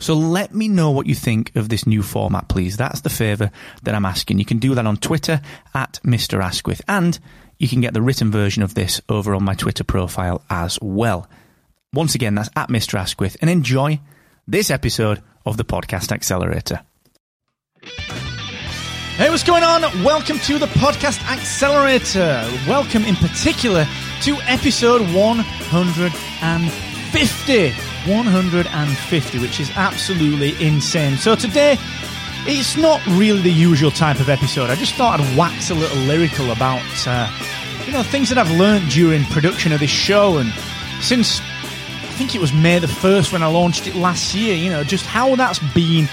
So let me know what you think of this new format, please. That's the favour that I'm asking. You can do that on Twitter at Mr. Asquith, and you can get the written version of this over on my Twitter profile as well. Once again, that's at Mr. Asquith, and enjoy this episode of the Podcast Accelerator. Hey, what's going on? Welcome to the Podcast Accelerator. Welcome in particular to episode 150. 150, which is absolutely insane. So today, it's not really the usual type of episode. I just thought I'd wax a little lyrical about, uh, you know, things that I've learned during production of this show and since I think it was May the 1st when I launched it last year, you know, just how that's been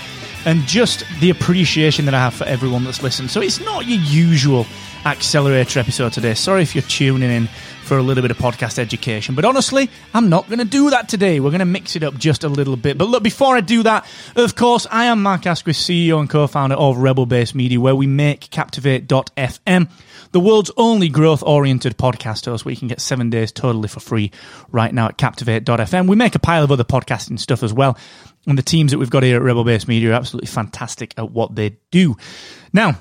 and just the appreciation that I have for everyone that's listened. So it's not your usual accelerator episode today. Sorry if you're tuning in for a little bit of podcast education. But honestly, I'm not going to do that today. We're going to mix it up just a little bit. But look, before I do that, of course, I am Mark Asquith, CEO and co-founder of Rebel Base Media, where we make Captivate.fm the world's only growth oriented podcast host where you can get seven days totally for free right now at captivate.fm. We make a pile of other podcasting stuff as well. And the teams that we've got here at Rebel Base Media are absolutely fantastic at what they do. Now,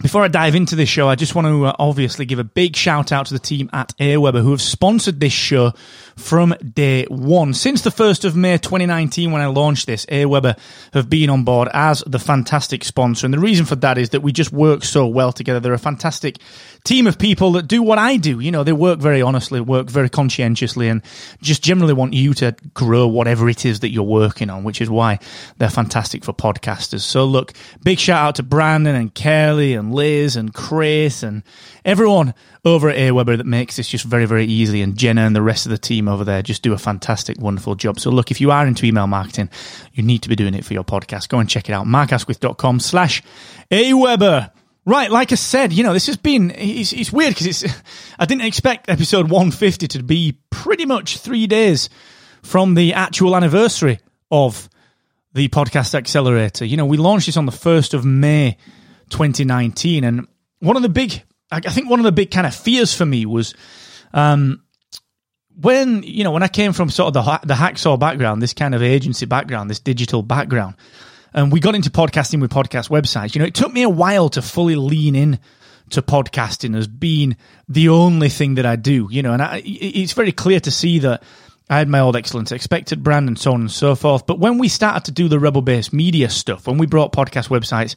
before I dive into this show, I just want to uh, obviously give a big shout out to the team at Aweber who have sponsored this show from day one. Since the 1st of May 2019, when I launched this, Aweber have been on board as the fantastic sponsor. And the reason for that is that we just work so well together. They're a fantastic team of people that do what I do. You know, they work very honestly, work very conscientiously, and just generally want you to grow whatever it is that you're working on, which is why they're fantastic for podcasters. So look, big shout out to Brandon and Kelly and Liz and Chris and everyone over at Aweber that makes this just very, very easy. And Jenna and the rest of the team over there just do a fantastic, wonderful job. So look, if you are into email marketing, you need to be doing it for your podcast. Go and check it out. markasquith.com slash Aweber. Right, like I said, you know, this has been, it's, it's weird because it's, I didn't expect episode 150 to be pretty much three days from the actual anniversary of the podcast accelerator. You know, we launched this on the 1st of May 2019. And one of the big, I think one of the big kind of fears for me was, um, when, you know, when I came from sort of the, the hacksaw background, this kind of agency background, this digital background, and we got into podcasting with podcast websites, you know, it took me a while to fully lean in to podcasting as being the only thing that I do, you know, and I, it's very clear to see that I had my old excellence expected brand and so on and so forth. But when we started to do the Rebel Base Media stuff, when we brought podcast websites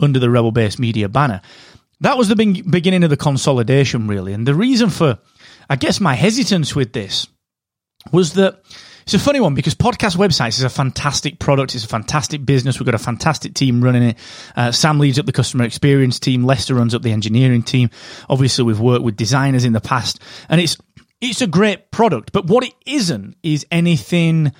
under the Rebel Base Media banner, that was the beginning of the consolidation, really. And the reason for, I guess, my hesitance with this was that it's a funny one because podcast websites is a fantastic product. It's a fantastic business. We've got a fantastic team running it. Uh, Sam leads up the customer experience team. Lester runs up the engineering team. Obviously, we've worked with designers in the past, and it's it's a great product, but what it isn't is anything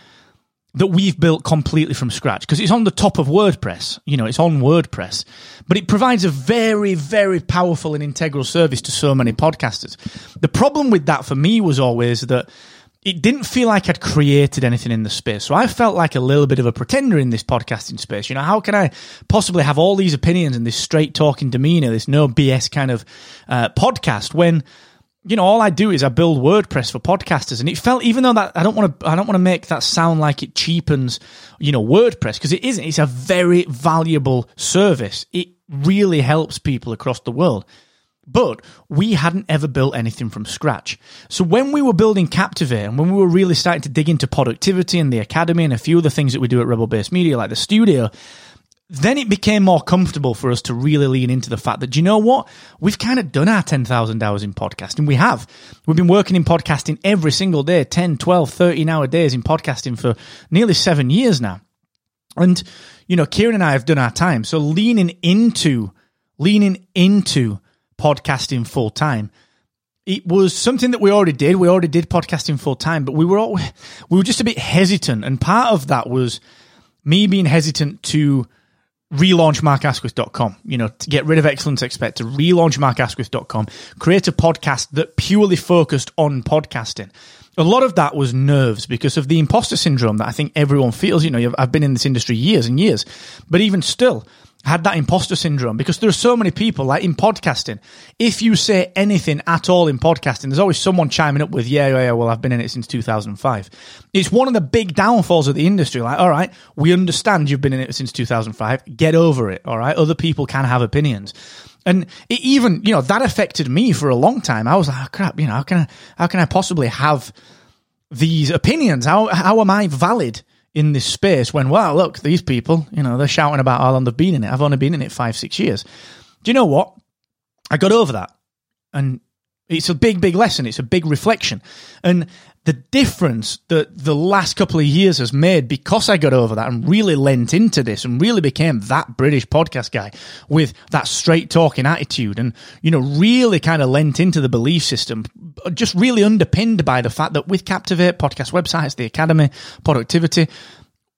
that we've built completely from scratch because it's on the top of WordPress. You know, it's on WordPress, but it provides a very, very powerful and integral service to so many podcasters. The problem with that for me was always that it didn't feel like I'd created anything in the space. So I felt like a little bit of a pretender in this podcasting space. You know, how can I possibly have all these opinions and this straight talking demeanor, this no BS kind of uh, podcast when you know, all I do is I build WordPress for podcasters, and it felt even though that I don't want to, I don't want to make that sound like it cheapens, you know, WordPress because it isn't. It's a very valuable service. It really helps people across the world. But we hadn't ever built anything from scratch. So when we were building Captivate and when we were really starting to dig into Poductivity and the academy and a few of the things that we do at Rebel Base Media, like the studio, then it became more comfortable for us to really lean into the fact that, do you know what? We've kind of done our 10,000 hours in podcasting. We have. We've been working in podcasting every single day, 10, 12, 13 hour days in podcasting for nearly seven years now. And, you know, Kieran and I have done our time. So leaning into, leaning into podcasting full time it was something that we already did. We already did podcasting full time, but we were all, we were just a bit hesitant, and part of that was me being hesitant to relaunch markasquith.com, you know, to get rid of Excellence Expect, to relaunch markasquith.com, create a podcast that purely focused on podcasting. A lot of that was nerves because of the imposter syndrome that I think everyone feels. You know, I've been in this industry years and years, but even still, had that imposter syndrome because there are so many people like in podcasting. If you say anything at all in podcasting, there's always someone chiming up with, yeah, yeah, yeah, well, I've been in it since 2005. It's one of the big downfalls of the industry. Like, all right, we understand you've been in it since 2005. Get over it. All right. Other people can have opinions. And it even, you know, that affected me for a long time. I was like, oh, crap, you know, how can I, how can I possibly have these opinions? How, how am I valid? In this space when, wow, look, these people, you know, they're shouting about how long they've been in it. I've only been in it five, six years. Do you know what? I got over that. And it's a big, big lesson. It's a big reflection. And the difference that the last couple of years has made because I got over that and really lent into this and really became that British podcast guy with that straight talking attitude and, you know, really kind of lent into the belief system, just really underpinned by the fact that with Captivate, podcast websites, the Academy, Poductivity,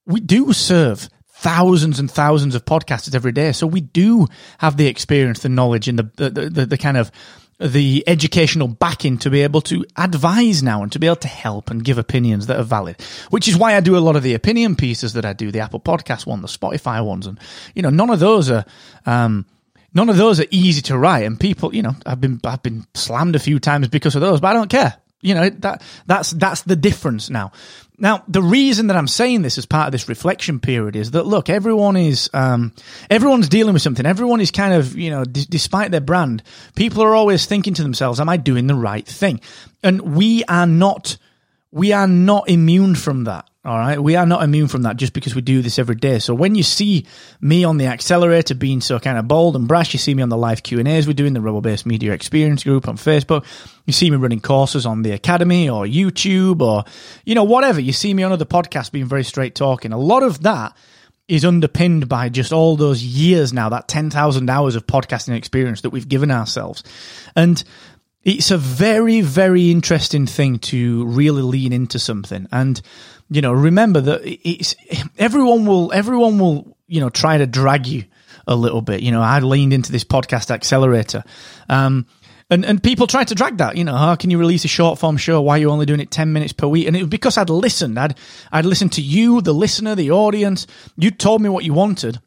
we do serve thousands and thousands of podcasters every day. So we do have the experience, the knowledge, and the the, the, the kind of the educational backing to be able to advise now and to be able to help and give opinions that are valid, which is why I do a lot of the opinion pieces that I do, the Apple Podcast one, the Spotify ones, and you know, none of those are. Um, none of those are easy to write, and people, you know, I've been I've been slammed a few times because of those, but I don't care. You know that that's that's the difference now. Now, the reason that I'm saying this as part of this reflection period is that look, everyone is um, everyone's dealing with something. Everyone is kind of you know, d- despite their brand, people are always thinking to themselves, "Am I doing the right thing?" And we are not we are not immune from that. All right. We are not immune from that just because we do this every day. So when you see me on the accelerator being so kind of bold and brash, you see me on the live Q and A's we're doing the Rebel Base Media Experience group on Facebook. You see me running courses on the Academy or YouTube or, you know, whatever. You see me on other podcasts being very straight talking. A lot of that is underpinned by just all those years now, that 10,000 hours of podcasting experience that we've given ourselves. And it's a very, very interesting thing to really lean into something. And you know, remember that it's everyone will everyone will you know try to drag you a little bit. You know, I leaned into this podcast accelerator. Um, and, and people try to drag that, you know, how can you release a short form show? Why are you only doing it 10 minutes per week? And it was because I'd listened. I'd, I'd listened to you, the listener, the audience. You told me what you wanted.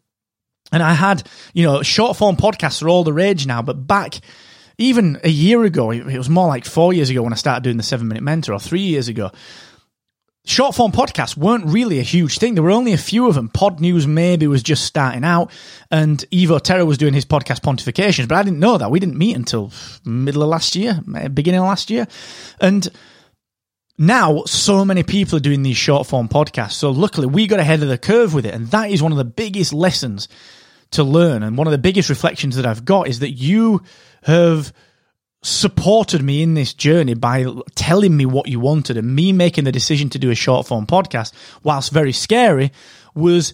And I had, you know, short form podcasts are all the rage now, but back even a year ago, it was more like four years ago when I started doing the seven minute mentor or three years ago short form podcasts weren't really a huge thing. There were only a few of them. Podnews maybe was just starting out, and Evo Terra was doing his podcast pontifications, but I didn't know that. We didn't meet until middle of last year, beginning of last year, and now so many people are doing these short form podcasts. So luckily we got ahead of the curve with it, and that is one of the biggest lessons to learn. And one of the biggest reflections that I've got is that you have supported me in this journey by telling me what you wanted and me making the decision to do a short form podcast, whilst very scary, was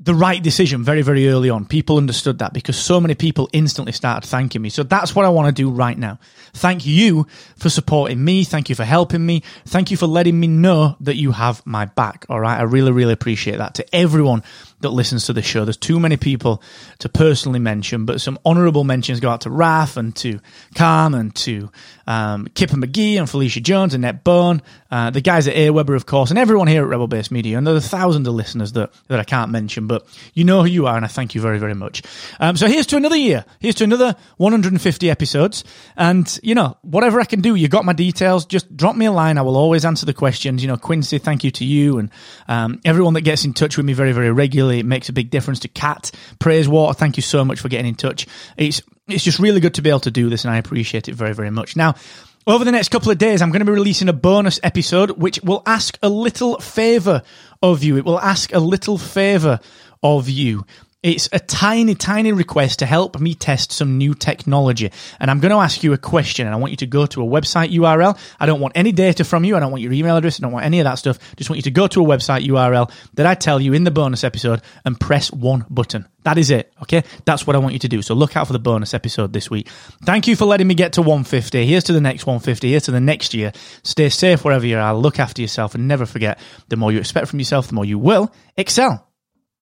the right decision very, very early on. People understood that because so many people instantly started thanking me. So that's what I want to do right now. Thank you for supporting me. Thank you for helping me. Thank you for letting me know that you have my back. All right. I really, really appreciate that to everyone that listens to the show. There's too many people to personally mention, but some honourable mentions go out to Raf and to Calm and to um, Kipper McGee and Felicia Jones and Net Bone, uh, the guys at Aweber, of course, and everyone here at Rebel Base Media. And there are thousands of listeners that, that I can't mention, but you know who you are, and I thank you very, very much. Um, so here's to another year. Here's to another 150 episodes. And, you know, whatever I can do, you got my details. Just drop me a line. I will always answer the questions. You know, Quincy, thank you to you and um, everyone that gets in touch with me very, very regularly it makes a big difference to Cat. Praise Water, thank you so much for getting in touch. It's it's just really good to be able to do this, and I appreciate it very, very much. Now, over the next couple of days, I'm going to be releasing a bonus episode which will ask a little favor of you. It will ask a little favor of you. It's a tiny, tiny request to help me test some new technology. And I'm going to ask you a question and I want you to go to a website URL. I don't want any data from you. I don't want your email address. I don't want any of that stuff. Just want you to go to a website URL that I tell you in the bonus episode and press one button. That is it. Okay. That's what I want you to do. So look out for the bonus episode this week. Thank you for letting me get to 150. Here's to the next 150. Here's to the next year. Stay safe wherever you are. Look after yourself and never forget the more you expect from yourself, the more you will excel.